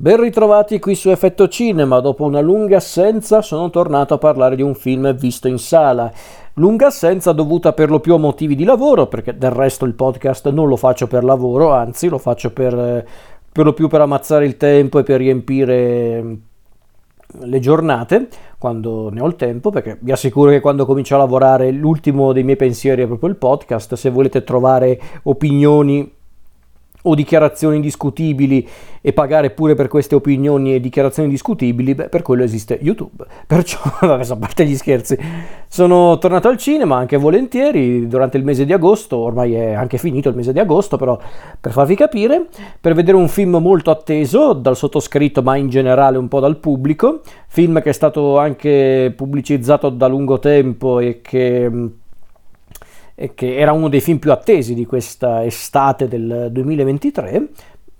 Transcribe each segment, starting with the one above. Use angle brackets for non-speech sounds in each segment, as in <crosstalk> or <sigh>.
Ben ritrovati qui su Effetto Cinema, dopo una lunga assenza sono tornato a parlare di un film visto in sala. Lunga assenza dovuta per lo più a motivi di lavoro, perché del resto il podcast non lo faccio per lavoro, anzi lo faccio per, per lo più per ammazzare il tempo e per riempire mm, le giornate quando ne ho il tempo, perché vi assicuro che quando comincio a lavorare l'ultimo dei miei pensieri è proprio il podcast, se volete trovare opinioni o dichiarazioni discutibili e pagare pure per queste opinioni e dichiarazioni discutibili, beh, per quello esiste YouTube. <laughs> Perciò, a parte gli scherzi, sono tornato al cinema anche volentieri durante il mese di agosto, ormai è anche finito il mese di agosto, però per farvi capire, per vedere un film molto atteso dal sottoscritto, ma in generale un po' dal pubblico, film che è stato anche pubblicizzato da lungo tempo e che che era uno dei film più attesi di questa estate del 2023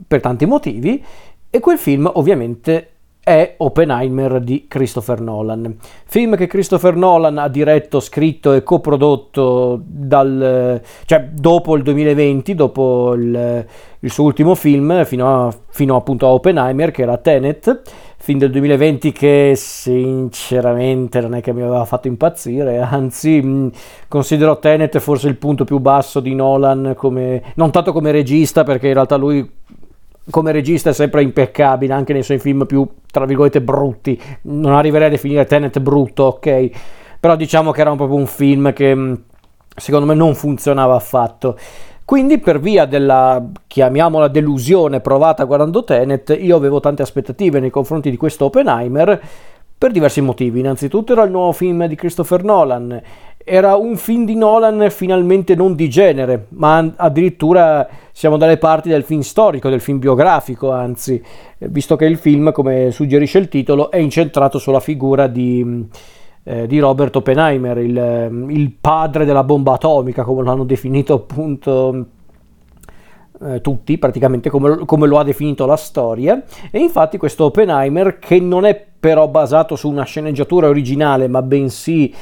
per tanti motivi e quel film ovviamente è Oppenheimer di Christopher Nolan. Film che Christopher Nolan ha diretto, scritto e coprodotto dal, cioè, dopo il 2020, dopo il, il suo ultimo film, fino, a, fino appunto a Oppenheimer, che era Tenet film del 2020 che sinceramente non è che mi aveva fatto impazzire, anzi mh, considero Tenet forse il punto più basso di Nolan, come, non tanto come regista perché in realtà lui come regista è sempre impeccabile anche nei suoi film più tra virgolette brutti, non arriverei a definire Tenet brutto, ok, però diciamo che era proprio un film che secondo me non funzionava affatto. Quindi per via della, chiamiamola delusione provata guardando Tenet, io avevo tante aspettative nei confronti di questo Oppenheimer per diversi motivi. Innanzitutto era il nuovo film di Christopher Nolan, era un film di Nolan finalmente non di genere, ma addirittura siamo dalle parti del film storico, del film biografico, anzi, visto che il film, come suggerisce il titolo, è incentrato sulla figura di eh, di Robert Oppenheimer, il, il, padre della bomba atomica, come l'hanno definito appunto eh, tutti, praticamente come, come, lo ha definito la storia. E infatti questo Oppenheimer, che non è però basato su una sceneggiatura originale, ma bensì...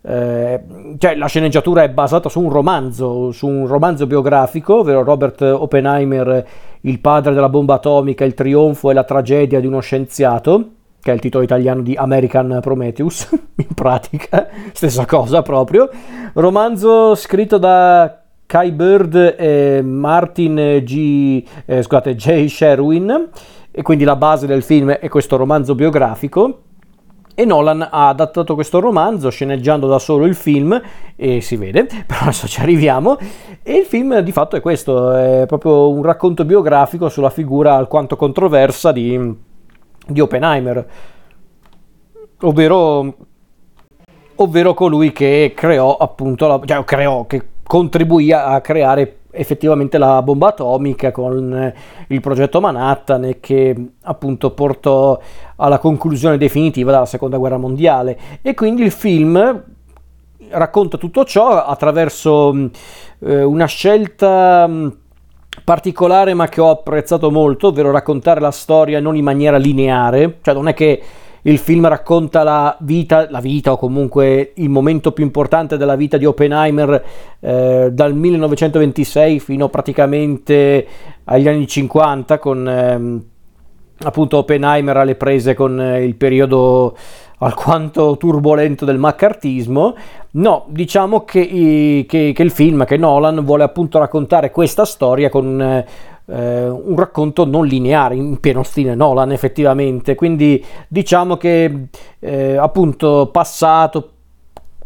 Eh, cioè la sceneggiatura è basata su un romanzo, su un romanzo biografico, ovvero Robert Oppenheimer, il padre della bomba atomica, il trionfo e la tragedia di uno scienziato, che è il titolo italiano di American Prometheus, <laughs> in pratica, stessa cosa proprio. Romanzo scritto da Kai Bird e Martin G. Eh, scusate, J. Sherwin, e quindi la base del film è questo romanzo biografico. E Nolan ha adattato questo romanzo sceneggiando da solo il film, e si vede, <laughs> però adesso ci arriviamo. E il film di fatto è questo: è proprio un racconto biografico sulla figura alquanto controversa di di Oppenheimer, ovvero, ovvero colui che creò appunto, la, cioè creò, che contribuì a creare effettivamente la bomba atomica con il progetto Manhattan e che appunto portò alla conclusione definitiva della seconda guerra mondiale. E quindi il film racconta tutto ciò attraverso eh, una scelta particolare ma che ho apprezzato molto, ovvero raccontare la storia non in maniera lineare, cioè non è che il film racconta la vita, la vita o comunque il momento più importante della vita di Oppenheimer eh, dal 1926 fino praticamente agli anni 50 con ehm, appunto Oppenheimer alle prese con eh, il periodo alquanto turbolento del maccartismo. No, diciamo che, che, che, il film, che Nolan vuole appunto raccontare questa storia con eh, un racconto non lineare, in pieno stile Nolan effettivamente. Quindi diciamo che eh, appunto passato,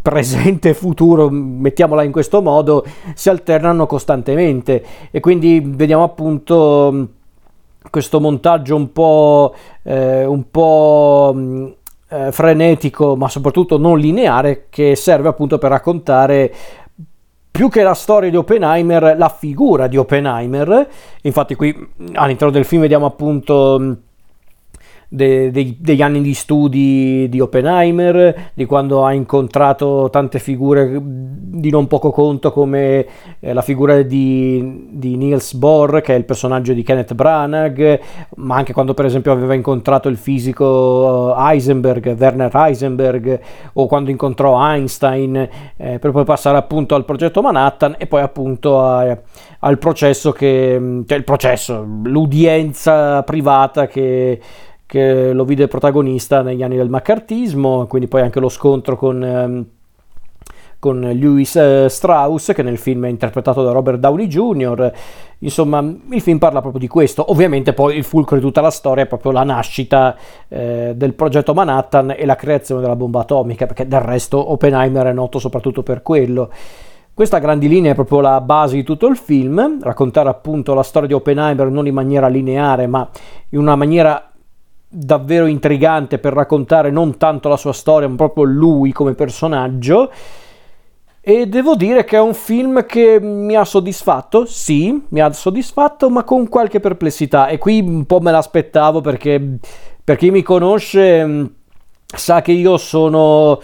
presente e <laughs> futuro, mettiamola in questo modo, si alternano costantemente e quindi vediamo appunto questo montaggio un po', eh, un po' eh, frenetico, ma soprattutto non lineare, che serve appunto per raccontare più che la storia di Oppenheimer, la figura di Oppenheimer. Infatti, qui all'interno del film vediamo appunto de, de, degli anni di studi di Oppenheimer, di quando ha incontrato tante figure di non poco conto come eh, la figura di, di, Niels Bohr, che è il personaggio di Kenneth Branagh, ma anche quando per esempio aveva incontrato il fisico eh, Heisenberg, Werner Heisenberg, o quando incontrò Einstein, eh, per poi passare appunto al progetto Manhattan e poi appunto a, al processo che, cioè il processo, l'udienza privata che che lo vide protagonista negli anni del maccartismo, quindi poi anche lo scontro con, ehm, con Lewis eh, Strauss, che nel film è interpretato da Robert Downey Jr. Insomma, il film parla proprio di questo. Ovviamente poi il fulcro di tutta la storia è proprio la nascita eh, del progetto Manhattan e la creazione della bomba atomica, perché del resto Oppenheimer è noto soprattutto per quello. Questa a grandi linee è proprio la base di tutto il film, raccontare appunto la storia di Oppenheimer non in maniera lineare, ma in una maniera davvero intrigante per raccontare non tanto la sua storia, ma proprio lui come personaggio. E devo dire che è un film che mi ha soddisfatto, sì, mi ha soddisfatto, ma con qualche perplessità. E qui un po' me l'aspettavo perché per chi mi conosce mm, sa che io sono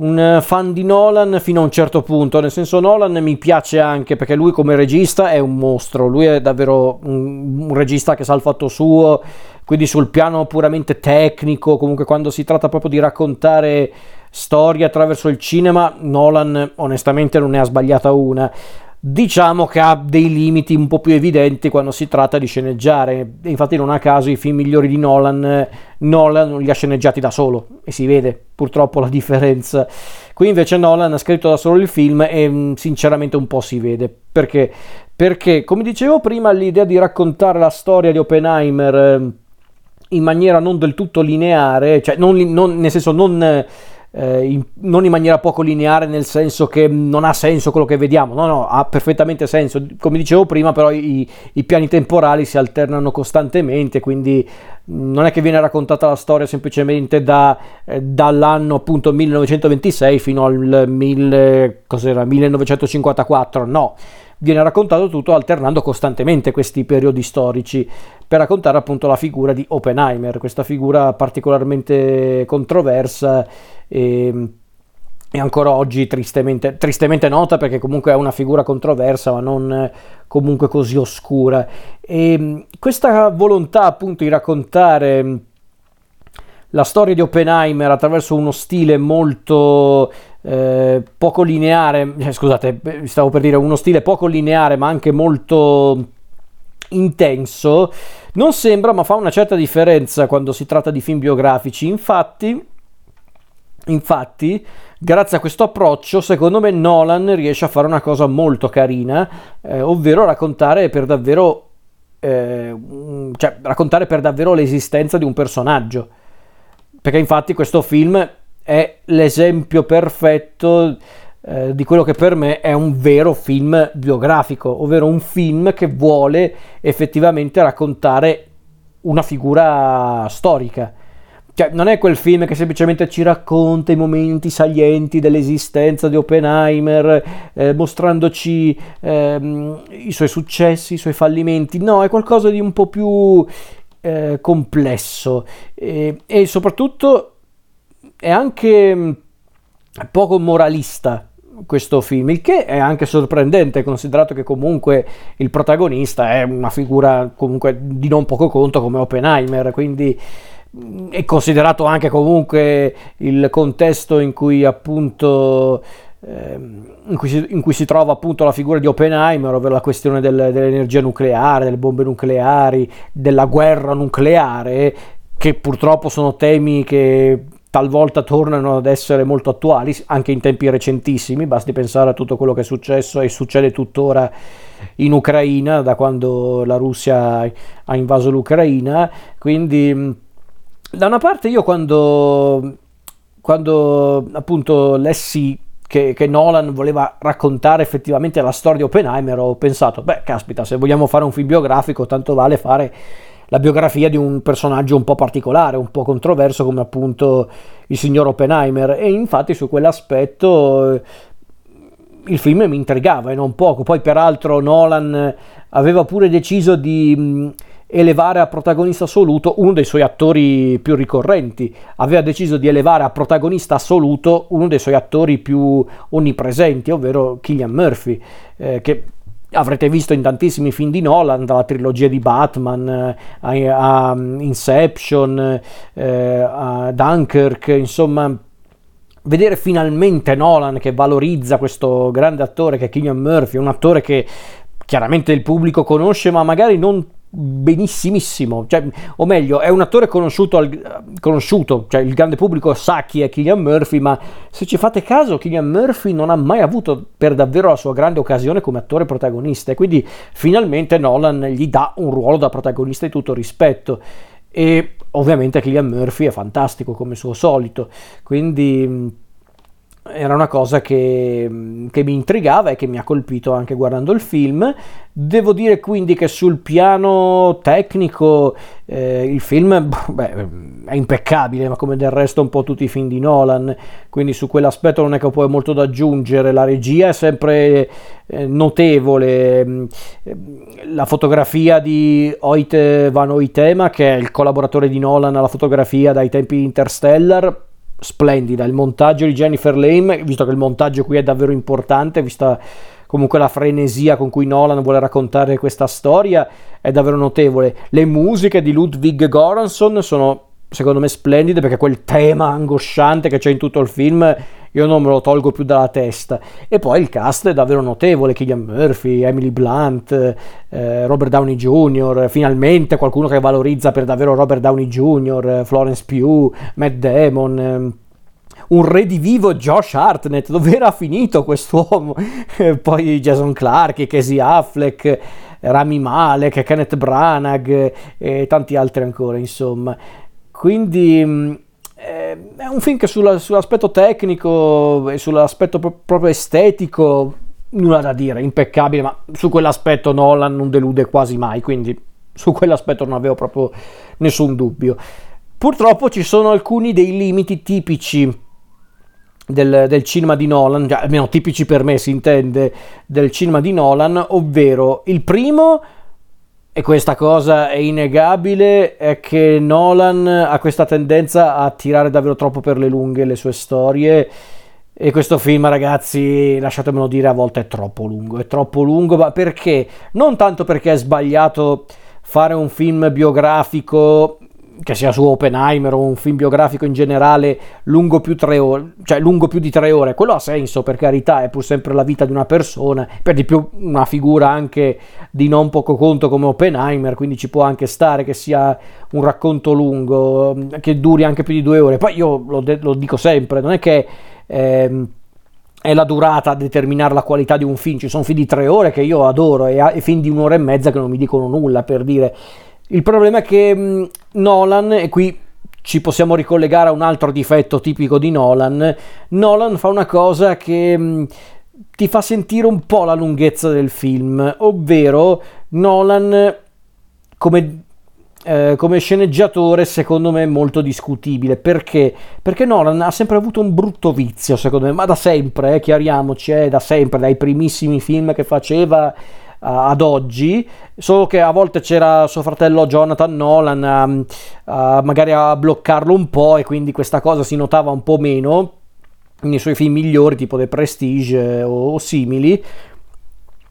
un fan di Nolan fino a un certo punto, nel senso Nolan mi piace anche perché lui come regista è un mostro, lui è davvero un, un regista che sa il fatto suo, quindi sul piano puramente tecnico, comunque quando si tratta proprio di raccontare storie attraverso il cinema, Nolan onestamente non ne ha sbagliata una. Diciamo che ha dei limiti un po' più evidenti quando si tratta di sceneggiare. Infatti, non a caso i film migliori di Nolan, Nolan li ha sceneggiati da solo e si vede purtroppo la differenza. Qui invece Nolan ha scritto da solo il film e mm, sinceramente un po' si vede. Perché? Perché, come dicevo prima, l'idea di raccontare la storia di Oppenheimer ehm, in maniera non del tutto lineare, cioè non, non, nel senso non, eh, in, non, in, maniera poco lineare nel senso che non ha senso quello che vediamo, no, no, ha perfettamente senso. Come dicevo prima, però i, i piani temporali si alternano costantemente, quindi non è che viene raccontata la storia semplicemente da, eh, dall'anno appunto 1926 fino al 1000, 1954, no viene raccontato tutto alternando costantemente questi periodi storici per raccontare appunto la figura di Oppenheimer, questa figura particolarmente controversa e, e ancora oggi tristemente, tristemente, nota perché comunque è una figura controversa ma non comunque così oscura. E questa volontà appunto di raccontare la storia di Oppenheimer attraverso uno stile molto eh, poco lineare, eh, scusate, stavo per dire uno stile poco lineare ma anche molto intenso, non sembra ma fa una certa differenza quando si tratta di film biografici. Infatti, infatti grazie a questo approccio, secondo me Nolan riesce a fare una cosa molto carina, eh, ovvero raccontare per davvero eh, cioè, raccontare per davvero l'esistenza di un personaggio. Perché infatti questo film è l'esempio perfetto eh, di quello che per me è un vero film biografico, ovvero un film che vuole effettivamente raccontare una figura storica. Cioè, non è quel film che semplicemente ci racconta i momenti salienti dell'esistenza di Oppenheimer, eh, mostrandoci eh, i suoi successi, i suoi fallimenti. No, è qualcosa di un po' più eh, complesso e, e soprattutto è anche mm, poco moralista questo film, il che è anche sorprendente considerato che comunque il protagonista è una figura comunque di non poco conto come Oppenheimer, quindi mm, è considerato anche comunque il contesto in cui appunto ehm, in cui, si, in cui, si, trova appunto la figura di Oppenheimer, ovvero la questione del, dell'energia nucleare, delle bombe nucleari, della guerra nucleare, che purtroppo sono temi che talvolta tornano ad essere molto attuali, anche in tempi recentissimi, basti pensare a tutto quello che è successo e succede tuttora in Ucraina da quando la Russia ha invaso l'Ucraina, quindi da una parte io quando, quando appunto lessi che, che, Nolan voleva raccontare effettivamente la storia di Oppenheimer ho pensato, beh caspita, se vogliamo fare un film biografico tanto vale fare la biografia di un personaggio un po' particolare, un po' controverso come appunto il signor Oppenheimer e infatti su quell'aspetto eh, il film mi intrigava e non poco. Poi peraltro Nolan aveva pure deciso di, mm, elevare a protagonista assoluto uno dei suoi attori più ricorrenti, aveva deciso di elevare a protagonista assoluto uno dei suoi attori più onnipresenti, ovvero Killian Murphy, eh, che avrete visto in tantissimi film di Nolan, dalla trilogia di Batman eh, a, a Inception, eh, a Dunkirk, insomma vedere finalmente Nolan che valorizza questo grande attore che è Killian Murphy, un attore che chiaramente il pubblico conosce ma magari non benissimissimo, cioè, o meglio, è un attore conosciuto, al, conosciuto, cioè il grande pubblico sa chi è Killian Murphy, ma se ci fate caso, Killian Murphy non ha mai avuto per davvero la sua grande occasione come attore protagonista, e quindi finalmente Nolan gli dà un ruolo da protagonista di tutto rispetto. E ovviamente Killian Murphy è fantastico come suo solito, quindi era una cosa che, che, mi intrigava e che mi ha colpito anche guardando il film. Devo dire quindi che sul piano tecnico eh, il film <laughs> beh, è impeccabile, ma come del resto un po' tutti i film di Nolan, quindi su quell'aspetto non è che poi molto da aggiungere. La regia è sempre eh, notevole, la fotografia di Oite Van Oitema, che è il collaboratore di Nolan alla fotografia dai tempi Interstellar, splendida. Il montaggio di Jennifer Lame, visto che il montaggio qui è davvero importante, vista comunque la frenesia con cui Nolan vuole raccontare questa storia, è davvero notevole. Le musiche di Ludwig Göransson sono secondo me splendide perché quel tema angosciante che c'è in tutto il film io non me lo tolgo più dalla testa. E poi il cast è davvero notevole, Killian Murphy, Emily Blunt, eh, Robert Downey Jr., finalmente qualcuno che valorizza per davvero Robert Downey Jr., Florence Pugh, Matt Damon. Eh, un redivivo Josh Hartnett, dove era finito quest'uomo? poi Jason Clark, Casey Affleck, Rami Malek, Kenneth Branagh e tanti altri ancora, insomma. Quindi mm, eh, è un film che sulla, sull'aspetto tecnico e sull'aspetto pro- proprio estetico nulla da dire, impeccabile, ma su quell'aspetto Nolan non delude quasi mai, quindi su quell'aspetto non avevo proprio nessun dubbio. Purtroppo ci sono alcuni dei limiti tipici del, del, cinema di Nolan, cioè, almeno tipici per me si intende, del cinema di Nolan, ovvero il primo e questa cosa è innegabile, è che Nolan ha questa tendenza a tirare davvero troppo per le lunghe le sue storie. E questo film, ragazzi, lasciatemelo dire, a volte è troppo lungo. È troppo lungo, ma perché? Non tanto perché è sbagliato fare un film biografico che sia su Oppenheimer o un film biografico in generale lungo più, ore, cioè lungo più di tre ore, quello ha senso per carità, è pur sempre la vita di una persona, per di più una figura anche di non poco conto come Oppenheimer, quindi ci può anche stare che sia un racconto lungo, che duri anche più di due ore. Poi io lo, de- lo dico sempre, non è che... Ehm, è la durata a determinare la qualità di un film. Ci sono film di tre ore che io adoro e, e film di un'ora e mezza che non mi dicono nulla per dire il problema è che mh, mm, Nolan, e qui ci possiamo ricollegare a un altro difetto tipico di Nolan, Nolan fa una cosa che mh, mm, ti fa sentire un po' la lunghezza del film, ovvero Nolan come eh, come sceneggiatore secondo me è molto discutibile perché? perché Nolan ha sempre avuto un brutto vizio secondo me ma da sempre eh, chiariamoci eh, da sempre dai primissimi film che faceva ad oggi, solo che a volte c'era suo fratello Jonathan Nolan uh, magari a bloccarlo un po' e quindi questa cosa si notava un po' meno nei suoi film migliori tipo The Prestige o, o simili.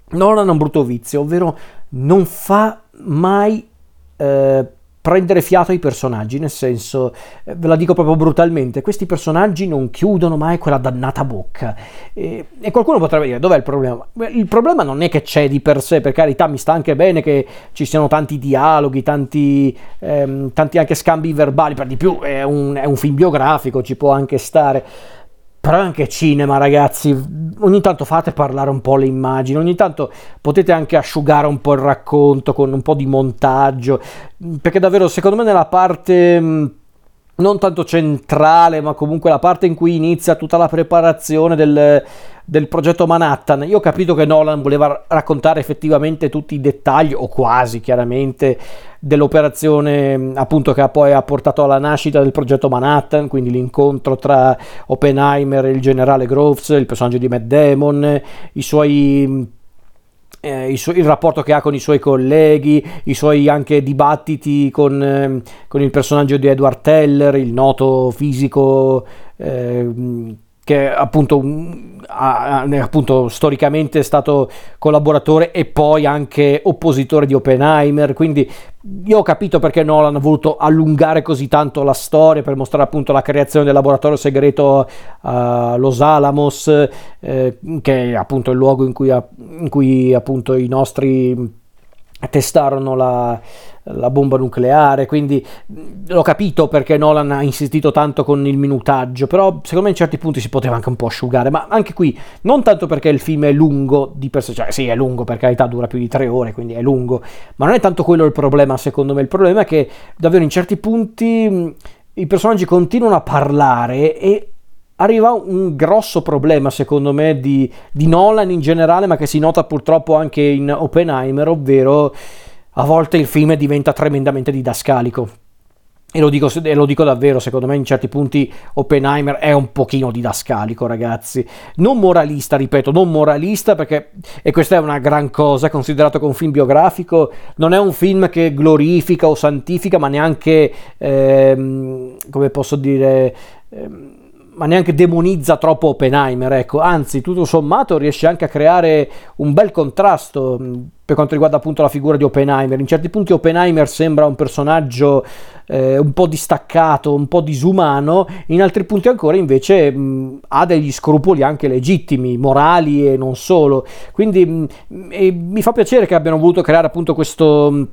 Nolan ha un brutto vizio, ovvero non fa mai eh, prendere fiato ai personaggi, nel senso, eh, ve la dico proprio brutalmente, questi personaggi non chiudono mai quella dannata bocca. E, e, qualcuno potrebbe dire, dov'è il problema? Il problema non è che c'è di per sé, per carità, mi sta anche bene che ci siano tanti dialoghi, tanti, ehm, tanti anche scambi verbali, per di più è un, è un film biografico, ci può anche stare però anche cinema, ragazzi. Ogni tanto fate parlare un po' le immagini, ogni tanto potete anche asciugare un po' il racconto con un po' di montaggio, perché davvero secondo me nella parte non tanto centrale, ma comunque la parte in cui inizia tutta la preparazione del, del progetto Manhattan. Io ho capito che Nolan voleva raccontare effettivamente tutti i dettagli, o quasi chiaramente, dell'operazione appunto che poi ha portato alla nascita del progetto Manhattan, quindi l'incontro tra Oppenheimer e il generale Groves, il personaggio di Matt Damon, i suoi eh, il, suo, il, rapporto che ha con i suoi colleghi, i suoi anche dibattiti con, eh, con il personaggio di Edward Teller, il noto fisico eh, che appunto, ha, appunto storicamente è stato collaboratore e poi anche oppositore di Oppenheimer, quindi io ho capito perché Nolan ha voluto allungare così tanto la storia per mostrare appunto la creazione del laboratorio segreto a Los Alamos, eh, che è appunto il luogo in cui, in cui appunto i nostri testarono la, la bomba nucleare, quindi l'ho capito perché Nolan ha insistito tanto con il minutaggio, però secondo me in certi punti si poteva anche un po' asciugare, ma anche qui non tanto perché il film è lungo di per sé, cioè sì è lungo per carità, dura più di tre ore, quindi è lungo, ma non è tanto quello il problema secondo me, il problema è che davvero in certi punti i personaggi continuano a parlare e arriva un grosso problema secondo me di, di Nolan in generale, ma che si nota purtroppo anche in Oppenheimer, ovvero a volte il film diventa tremendamente didascalico. E lo, dico, e lo, dico, davvero, secondo me in certi punti Oppenheimer è un pochino didascalico, ragazzi. Non moralista, ripeto, non moralista perché, e questa è una gran cosa, considerato che un film biografico, non è un film che glorifica o santifica, ma neanche, ehm, come posso dire... Ehm, ma neanche demonizza troppo Oppenheimer, ecco, anzi, tutto sommato riesce anche a creare un bel contrasto per quanto riguarda appunto la figura di Oppenheimer. In certi punti Oppenheimer sembra un personaggio eh, un po' distaccato, un po' disumano, in altri punti ancora invece mh, ha degli scrupoli anche legittimi, morali e non solo. Quindi mh, mi fa piacere che abbiano voluto creare appunto questo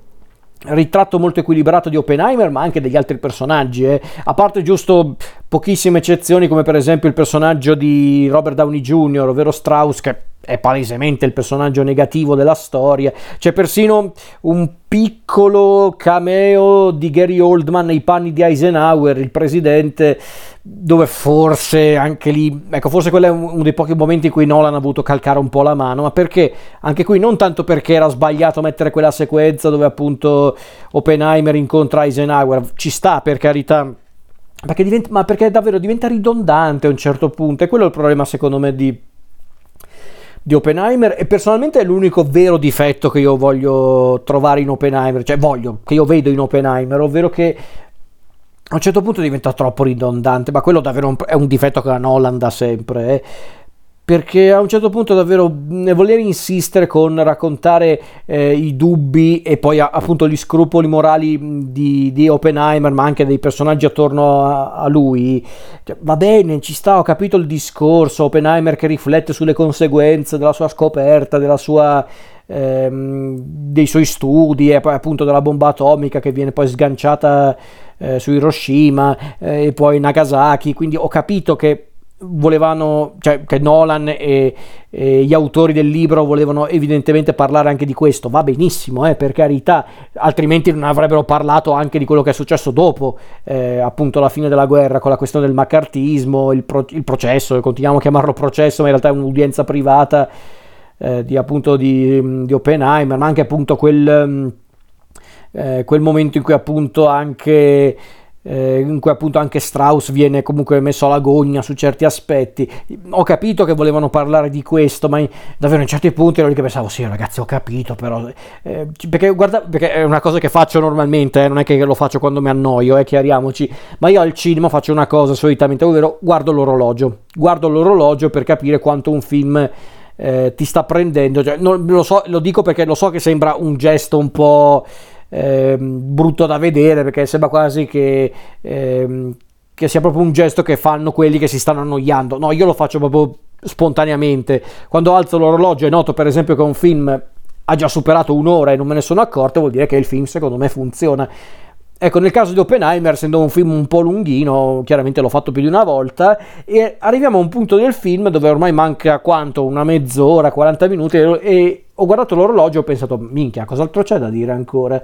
ritratto molto equilibrato di Oppenheimer, ma anche degli altri personaggi, eh. a parte giusto pochissime eccezioni, come per esempio il personaggio di Robert Downey Jr., ovvero Strauss, che è palesemente il personaggio negativo della storia. C'è persino un piccolo cameo di Gary Oldman nei panni di Eisenhower, il presidente, dove forse anche lì, ecco, forse quello è uno dei pochi momenti in cui Nolan ha voluto calcare un po' la mano, ma perché? Anche qui non tanto perché era sbagliato mettere quella sequenza dove appunto Oppenheimer incontra Eisenhower, ci sta per carità. Perché diventa, ma perché davvero diventa ridondante a un certo punto, e quello è il problema secondo me di di Oppenheimer e personalmente è l'unico vero difetto che io voglio trovare in Oppenheimer, cioè voglio, che io vedo in Oppenheimer, ovvero che a un certo punto diventa troppo ridondante, ma quello davvero è un difetto che la Nolan da sempre. Eh perché a un certo punto davvero voler insistere con raccontare eh, i dubbi e poi appunto gli scrupoli morali di, di, Oppenheimer ma anche dei personaggi attorno a, a lui cioè, va bene ci sta ho capito il discorso Oppenheimer che riflette sulle conseguenze della sua scoperta della sua ehm, dei suoi studi e poi appunto della bomba atomica che viene poi sganciata eh, su Hiroshima eh, e poi Nagasaki quindi ho capito che volevano, cioè che Nolan e, e, gli autori del libro volevano evidentemente parlare anche di questo, va benissimo, eh, per carità, altrimenti non avrebbero parlato anche di quello che è successo dopo, eh, appunto la fine della guerra, con la questione del maccartismo, il, pro, il processo, continuiamo a chiamarlo processo, ma in realtà è un'udienza privata eh, di appunto di, di, Oppenheimer, ma anche appunto quel, eh, quel momento in cui appunto anche eh, in cui appunto anche Strauss viene comunque messo alla gogna su certi aspetti. Ho capito che volevano parlare di questo, ma in, davvero in certi punti ero lì che pensavo, sì ragazzi ho capito, però... Eh, perché, guarda, perché è una cosa che faccio normalmente, eh, non è che lo faccio quando mi annoio, eh, chiariamoci, ma io al cinema faccio una cosa solitamente, ovvero guardo l'orologio, guardo l'orologio per capire quanto un film... Eh, ti sta prendendo, cioè, non, lo, so, lo dico perché lo so che sembra un gesto un po' eh, brutto da vedere perché sembra quasi che, eh, che sia proprio un gesto che fanno quelli che si stanno annoiando. No, io lo faccio proprio spontaneamente. Quando alzo l'orologio e noto per esempio che un film ha già superato un'ora e non me ne sono accorto, vuol dire che il film secondo me funziona. Ecco, nel caso di Oppenheimer, essendo un film un po' lunghino, chiaramente l'ho fatto più di una volta, e arriviamo a un punto del film dove ormai manca quanto? Una mezz'ora, 40 minuti, e ho guardato l'orologio e ho pensato, minchia, cos'altro c'è da dire ancora?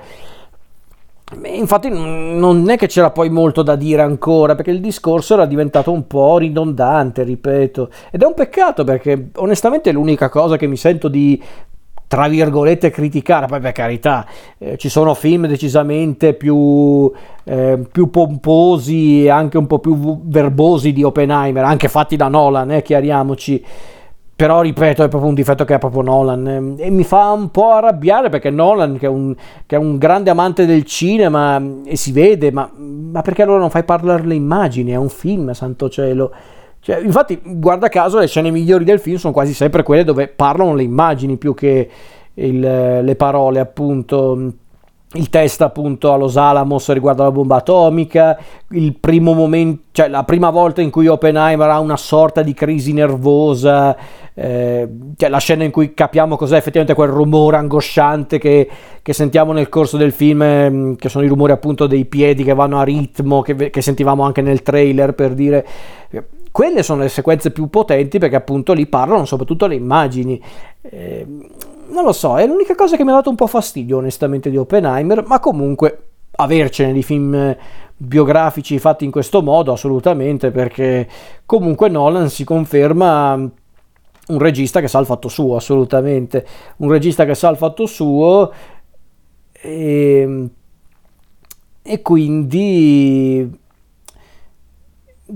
Infatti non è che c'era poi molto da dire ancora, perché il discorso era diventato un po' ridondante, ripeto, ed è un peccato perché onestamente l'unica cosa che mi sento di tra virgolette criticare, poi per carità eh, ci sono film decisamente più, eh, più, pomposi e anche un po' più verbosi di Oppenheimer, anche fatti da Nolan, eh, chiariamoci, però ripeto è proprio un difetto che ha proprio Nolan. E mi fa un po' arrabbiare perché Nolan che è un, che è un grande amante del cinema e si vede ma, ma, perché allora non fai parlare le immagini? È un film santo cielo. Cioè, infatti guarda caso le scene migliori del film sono quasi sempre quelle dove parlano le immagini più che il, le parole appunto il test appunto a Los Alamos riguardo alla bomba atomica, il primo momento, cioè la prima volta in cui Oppenheimer ha una sorta di crisi nervosa, eh, cioè la scena in cui capiamo cos'è effettivamente quel rumore angosciante che, che sentiamo nel corso del film, eh, che sono i rumori appunto dei piedi che vanno a ritmo, che, che sentivamo anche nel trailer per dire quelle sono le sequenze più potenti perché appunto lì parlano soprattutto le immagini. Eh, non lo so, è l'unica cosa che mi ha dato un po' fastidio onestamente di Oppenheimer, ma comunque avercene di film biografici fatti in questo modo assolutamente perché comunque Nolan si conferma un regista che sa il fatto suo assolutamente. Un regista che sa il fatto suo e, e quindi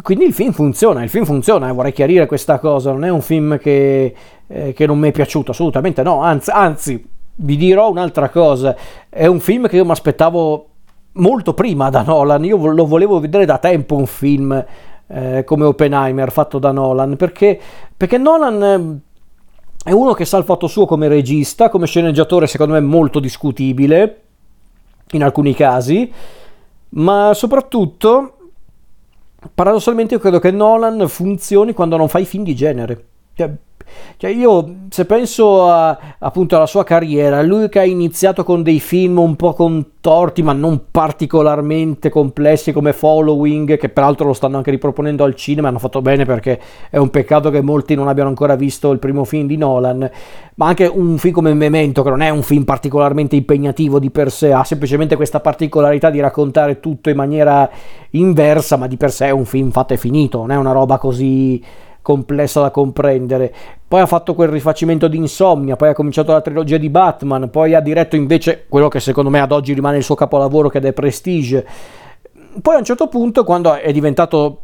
quindi il film funziona, il film funziona, vorrei chiarire questa cosa, non è un film che, eh, che non mi è piaciuto, assolutamente no, anzi, anzi, vi dirò un'altra cosa, è un film che io mi aspettavo molto prima da Nolan, io lo volevo vedere da tempo un film eh, come Oppenheimer fatto da Nolan, perché, perché Nolan eh, è uno che sa il fatto suo come regista, come sceneggiatore secondo me molto discutibile in alcuni casi, ma soprattutto paradossalmente io credo che Nolan funzioni quando non fai film di genere. Cioè, cioè io se penso a, appunto alla sua carriera, lui che ha iniziato con dei film un po' contorti ma non particolarmente complessi come Following, che peraltro lo stanno anche riproponendo al cinema, hanno fatto bene perché è un peccato che molti non abbiano ancora visto il primo film di Nolan, ma anche un film come Memento che non è un film particolarmente impegnativo di per sé, ha semplicemente questa particolarità di raccontare tutto in maniera inversa, ma di per sé è un film fatto e finito, non è una roba così complessa da comprendere. Poi ha fatto quel rifacimento di Insomnia, poi ha cominciato la trilogia di Batman, poi ha diretto invece quello che secondo me ad oggi rimane il suo capolavoro che è The Prestige. Poi a un certo punto, quando è diventato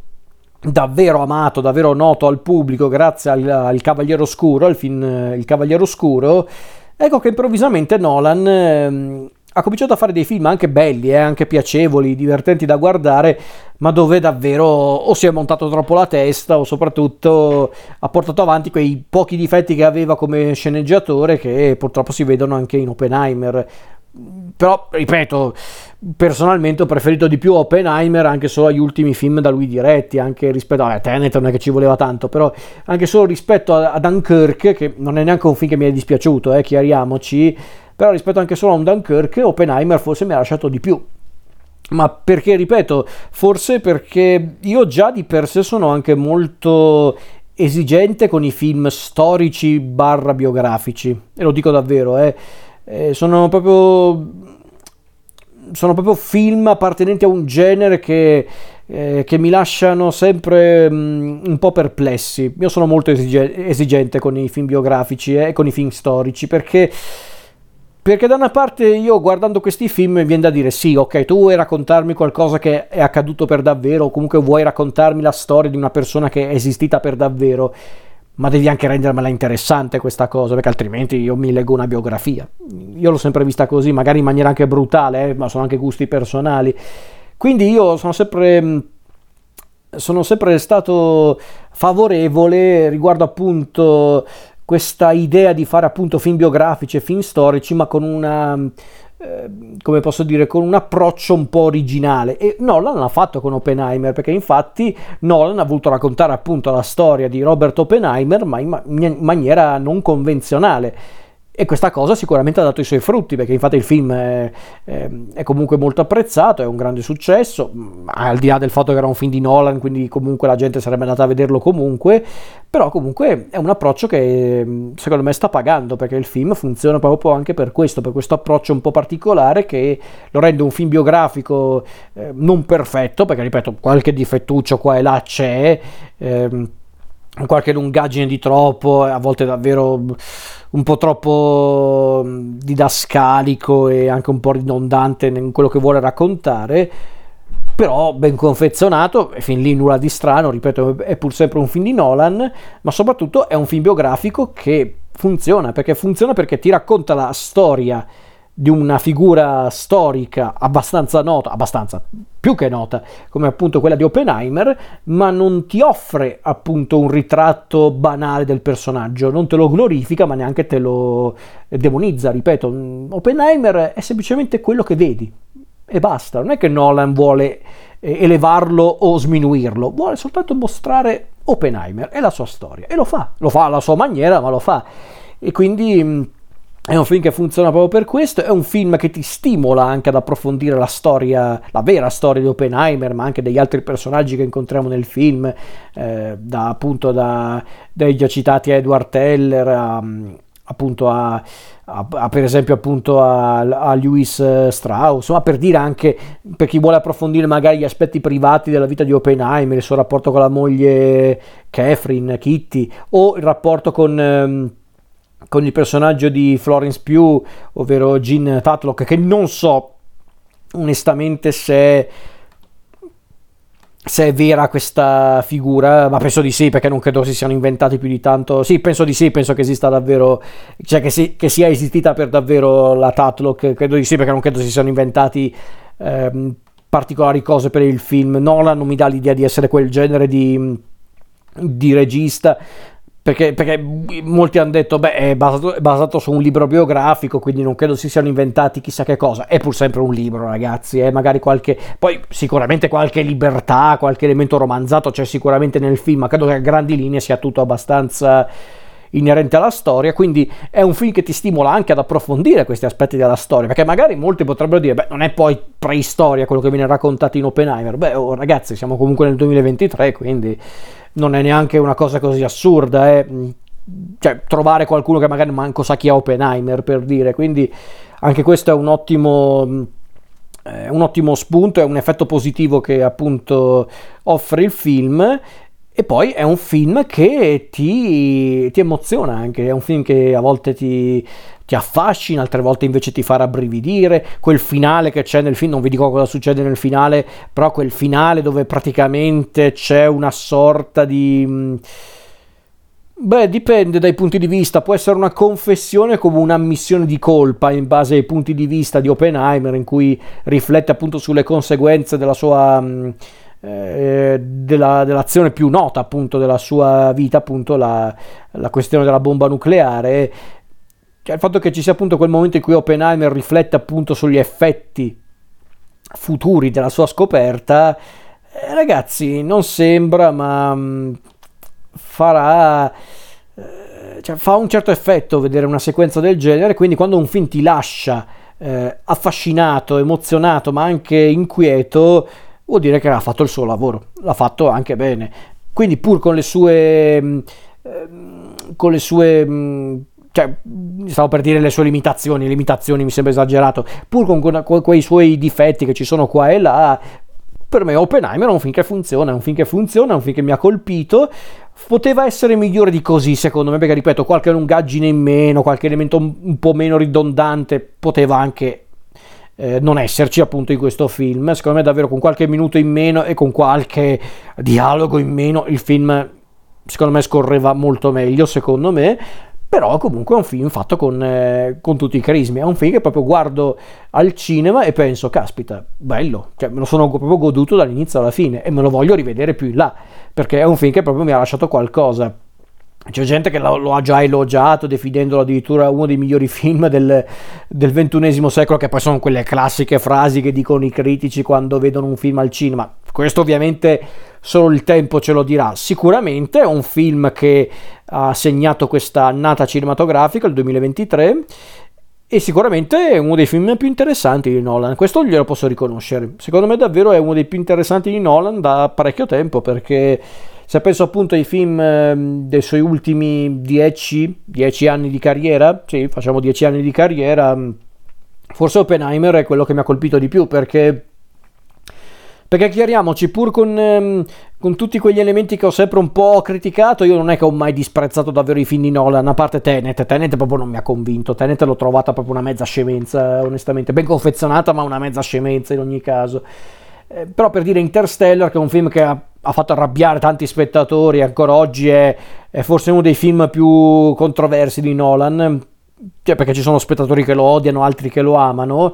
davvero amato, davvero noto al pubblico grazie al, al Cavaliere Oscuro, al film Il Cavaliere Oscuro, ecco che improvvisamente Nolan... Ehm, ha cominciato a fare dei film anche belli, eh, anche piacevoli, divertenti da guardare, ma dove davvero o si è montato troppo la testa o soprattutto ha portato avanti quei pochi difetti che aveva come sceneggiatore che purtroppo si vedono anche in Oppenheimer. Però, ripeto, personalmente ho preferito di più Oppenheimer anche solo agli ultimi film da lui diretti, anche rispetto a Tenet non è che ci voleva tanto, però anche solo rispetto a, a Dunkirk, che non è neanche un film che mi è dispiaciuto, eh, chiariamoci, però rispetto anche solo a un Dunkirk, Oppenheimer forse mi ha lasciato di più. Ma perché, ripeto, forse perché io già di per sé sono anche molto esigente con i film storici barra biografici, e lo dico davvero, eh. Eh, sono proprio sono proprio film appartenenti a un genere che, eh, che mi lasciano sempre mm, un po' perplessi. Io sono molto esige- esigente con i film biografici eh, e con i film storici perché perché da una parte io guardando questi film mi viene da dire sì, ok, tu vuoi raccontarmi qualcosa che è accaduto per davvero, o comunque vuoi raccontarmi la storia di una persona che è esistita per davvero, ma devi anche rendermela interessante questa cosa, perché altrimenti io mi leggo una biografia. Io l'ho sempre vista così, magari in maniera anche brutale, eh, ma sono anche gusti personali. Quindi io sono sempre sono sempre stato favorevole riguardo appunto questa idea di fare appunto film biografici e film storici, ma con una eh, come posso dire, con un approccio un po' originale. E Nolan l'ha fatto con Oppenheimer, perché infatti Nolan ha voluto raccontare appunto la storia di Robert Oppenheimer, ma in, ma- in maniera non convenzionale e questa cosa sicuramente ha dato i suoi frutti, perché infatti il film è, è, comunque molto apprezzato, è un grande successo, al di là del fatto che era un film di Nolan, quindi comunque la gente sarebbe andata a vederlo comunque, però comunque è un approccio che secondo me sta pagando, perché il film funziona proprio anche per questo, per questo approccio un po' particolare che lo rende un film biografico eh, non perfetto, perché ripeto, qualche difettuccio qua e là c'è. Eh, qualche lungaggine di troppo, a volte davvero un po' troppo didascalico e anche un po' ridondante in quello che vuole raccontare. però ben confezionato, e fin lì nulla di strano, ripeto, è pur sempre un film di Nolan, ma soprattutto è un film biografico che funziona, perché funziona perché ti racconta la storia di una figura storica abbastanza nota, abbastanza più che nota, come appunto quella di Oppenheimer, ma non ti offre appunto un ritratto banale del personaggio, non te lo glorifica, ma neanche te lo demonizza, ripeto, Oppenheimer è semplicemente quello che vedi e basta, non è che Nolan vuole eh, elevarlo o sminuirlo, vuole soltanto mostrare Oppenheimer e la sua storia. E lo fa, lo fa alla sua maniera, ma lo fa. E quindi è un film che funziona proprio per questo, è un film che ti stimola anche ad approfondire la storia, la vera storia di Oppenheimer, ma anche degli altri personaggi che incontriamo nel film, eh, da, appunto da, dai già citati Edward Teller a, appunto a, a, a, per esempio appunto a, a Lewis Strauss, ma per dire anche per chi vuole approfondire magari gli aspetti privati della vita di Oppenheimer, il suo rapporto con la moglie Catherine, Kitty, o il rapporto con... Ehm, con il personaggio di Florence Pugh, ovvero Jean Tatlock, che non so onestamente se, se è vera questa figura, ma penso di sì, perché non credo si siano inventati più di tanto. Sì, penso di sì, penso che esista davvero, cioè che, si, che sia esistita per davvero la Tatlock, credo di sì, perché non credo si siano inventati ehm, particolari cose per il film. Nolan non mi dà l'idea di essere quel genere di di regista perché, perché, molti hanno detto, beh, è basato, è basato, su un libro biografico, quindi non credo si siano inventati chissà che cosa. È pur sempre un libro, ragazzi, è magari qualche... Poi sicuramente qualche libertà, qualche elemento romanzato c'è sicuramente nel film, ma credo che a grandi linee sia tutto abbastanza inerente alla storia, quindi è un film che ti stimola anche ad approfondire questi aspetti della storia, perché magari molti potrebbero dire, beh, non è poi preistoria quello che viene raccontato in Oppenheimer, beh, oh, ragazzi, siamo comunque nel 2023, quindi non è neanche una cosa così assurda, eh. cioè, trovare qualcuno che magari manco sa chi è Oppenheimer per dire, quindi anche questo è un ottimo, eh, un ottimo spunto, è un effetto positivo che appunto offre il film e poi è un film che ti, ti, emoziona anche, è un film che a volte ti, ti, affascina, altre volte invece ti fa rabbrividire. Quel finale che c'è nel film, non vi dico cosa succede nel finale, però quel finale dove praticamente c'è una sorta di... Mm, beh, dipende dai punti di vista, può essere una confessione come un'ammissione di colpa in base ai punti di vista di Oppenheimer, in cui riflette appunto sulle conseguenze della sua mm, eh, della, dell'azione più nota appunto della sua vita, appunto la, la questione della bomba nucleare. Cioè, il fatto che ci sia appunto quel momento in cui Oppenheimer riflette appunto sugli effetti futuri della sua scoperta, eh, ragazzi, non sembra, ma mh, mm, farà. Eh, cioè, fa un certo effetto vedere una sequenza del genere, quindi quando un film ti lascia eh, affascinato, emozionato, ma anche inquieto, vuol dire che ha fatto il suo lavoro, l'ha fatto anche bene. Quindi pur con le sue... Mm, ehm, con le sue mm, cioè, stavo per dire le sue limitazioni, limitazioni mi sembra esagerato, pur con, con quei suoi difetti che ci sono qua e là, per me Oppenheimer è un film che funziona, è un film che funziona, è un film che mi ha colpito, poteva essere migliore di così secondo me, perché ripeto, qualche lungaggine in meno, qualche elemento un po' meno ridondante poteva anche eh, non esserci appunto in questo film. Secondo me davvero con qualche minuto in meno e con qualche dialogo in meno il film secondo me scorreva molto meglio, secondo me. Però comunque è un film fatto con, eh, con, tutti i crismi, è un film che proprio guardo al cinema e penso, caspita, bello, cioè me lo sono proprio goduto dall'inizio alla fine e me lo voglio rivedere più in là, perché è un film che proprio mi ha lasciato qualcosa. C'è gente che lo, lo, ha già elogiato, definendolo addirittura uno dei migliori <laughs> film del, del XXI secolo, che poi sono quelle classiche frasi che dicono i critici quando vedono un film al cinema. Questo ovviamente solo il tempo ce lo dirà. Sicuramente è un film che ha segnato questa annata cinematografica, il 2023, e sicuramente è uno dei film più interessanti di Nolan. Questo glielo posso riconoscere. Secondo me davvero è uno dei più interessanti di Nolan da parecchio tempo, perché se penso appunto ai film ehm, dei suoi ultimi 10, 10 anni di carriera, sì, facciamo 10 anni di carriera, mm, forse Oppenheimer è quello che mi ha colpito di più perché perché chiariamoci, pur con, ehm, con, tutti quegli elementi che ho sempre un po' criticato, io non è che ho mai disprezzato davvero i film di Nolan, a parte Tenet, Tenet proprio non mi ha convinto, Tenet l'ho trovata proprio una mezza scemenza, onestamente, ben confezionata ma una mezza scemenza in ogni caso. Eh, però per dire Interstellar, che è un film che ha, ha fatto arrabbiare tanti spettatori, ancora oggi è, è, forse uno dei film più controversi di Nolan, cioè perché ci sono spettatori che lo odiano, altri che lo amano.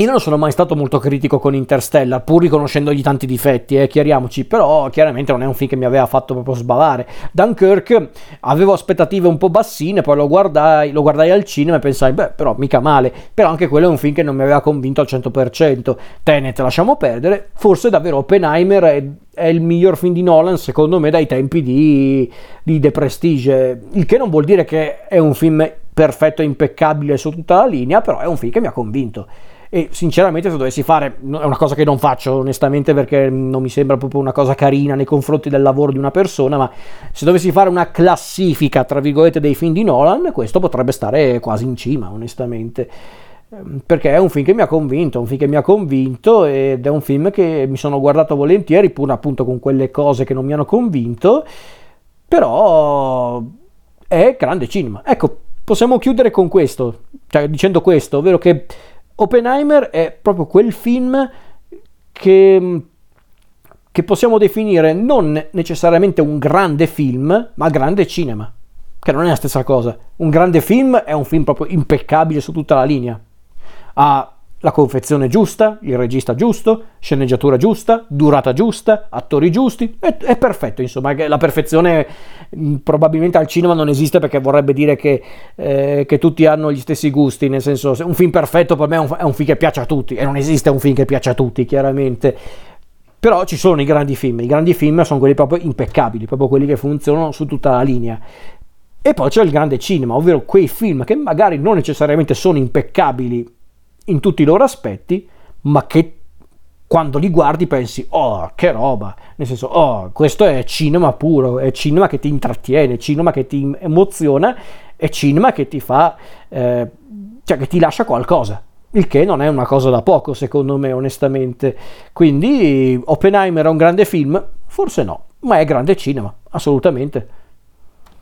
Io non sono mai stato molto critico con Interstellar, pur riconoscendogli tanti difetti, eh, chiariamoci, però chiaramente non è un film che mi aveva fatto proprio sbavare. Dunkirk avevo aspettative un po' bassine, poi lo guardai, lo guardai al cinema e pensai, beh, però mica male, però anche quello è un film che non mi aveva convinto al 100%. Tenet lasciamo perdere, forse davvero Oppenheimer è, è il miglior film di Nolan secondo me dai tempi di, di The Prestige, il che non vuol dire che è un film perfetto e impeccabile su tutta la linea, però è un film che mi ha convinto e sinceramente se dovessi fare, è una cosa che non faccio onestamente perché non mi sembra proprio una cosa carina nei confronti del lavoro di una persona, ma se dovessi fare una classifica tra virgolette dei film di Nolan, questo potrebbe stare quasi in cima onestamente ehm, perché è un film che mi ha convinto, un film che mi ha convinto ed è un film che mi sono guardato volentieri, pur appunto con quelle cose che non mi hanno convinto, però è grande cinema. Ecco, possiamo chiudere con questo, cioè dicendo questo, ovvero che Oppenheimer è proprio quel film che, che possiamo definire non necessariamente un grande film, ma grande cinema, che non è la stessa cosa. Un grande film è un film proprio impeccabile su tutta la linea. Ha la confezione giusta, il regista giusto, sceneggiatura giusta, durata giusta, attori giusti, è, è perfetto, insomma, la perfezione mm, probabilmente al cinema non esiste perché vorrebbe dire che, eh, che, tutti hanno gli stessi gusti, nel senso un film perfetto per me è un, è un film che piace a tutti e non esiste un film che piace a tutti, chiaramente. Però ci sono i grandi film, i grandi film sono quelli proprio impeccabili, proprio quelli che funzionano su tutta la linea. E poi c'è il grande cinema, ovvero quei film che magari non necessariamente sono impeccabili in tutti i loro aspetti, ma che quando li guardi pensi, oh, che roba, nel senso, oh, questo è cinema puro, è cinema che ti intrattiene, cinema che ti emoziona, è cinema che ti fa, eh, cioè che ti lascia qualcosa, il che non è una cosa da poco, secondo me, onestamente. Quindi Oppenheimer è un grande film? Forse no, ma è grande cinema, assolutamente.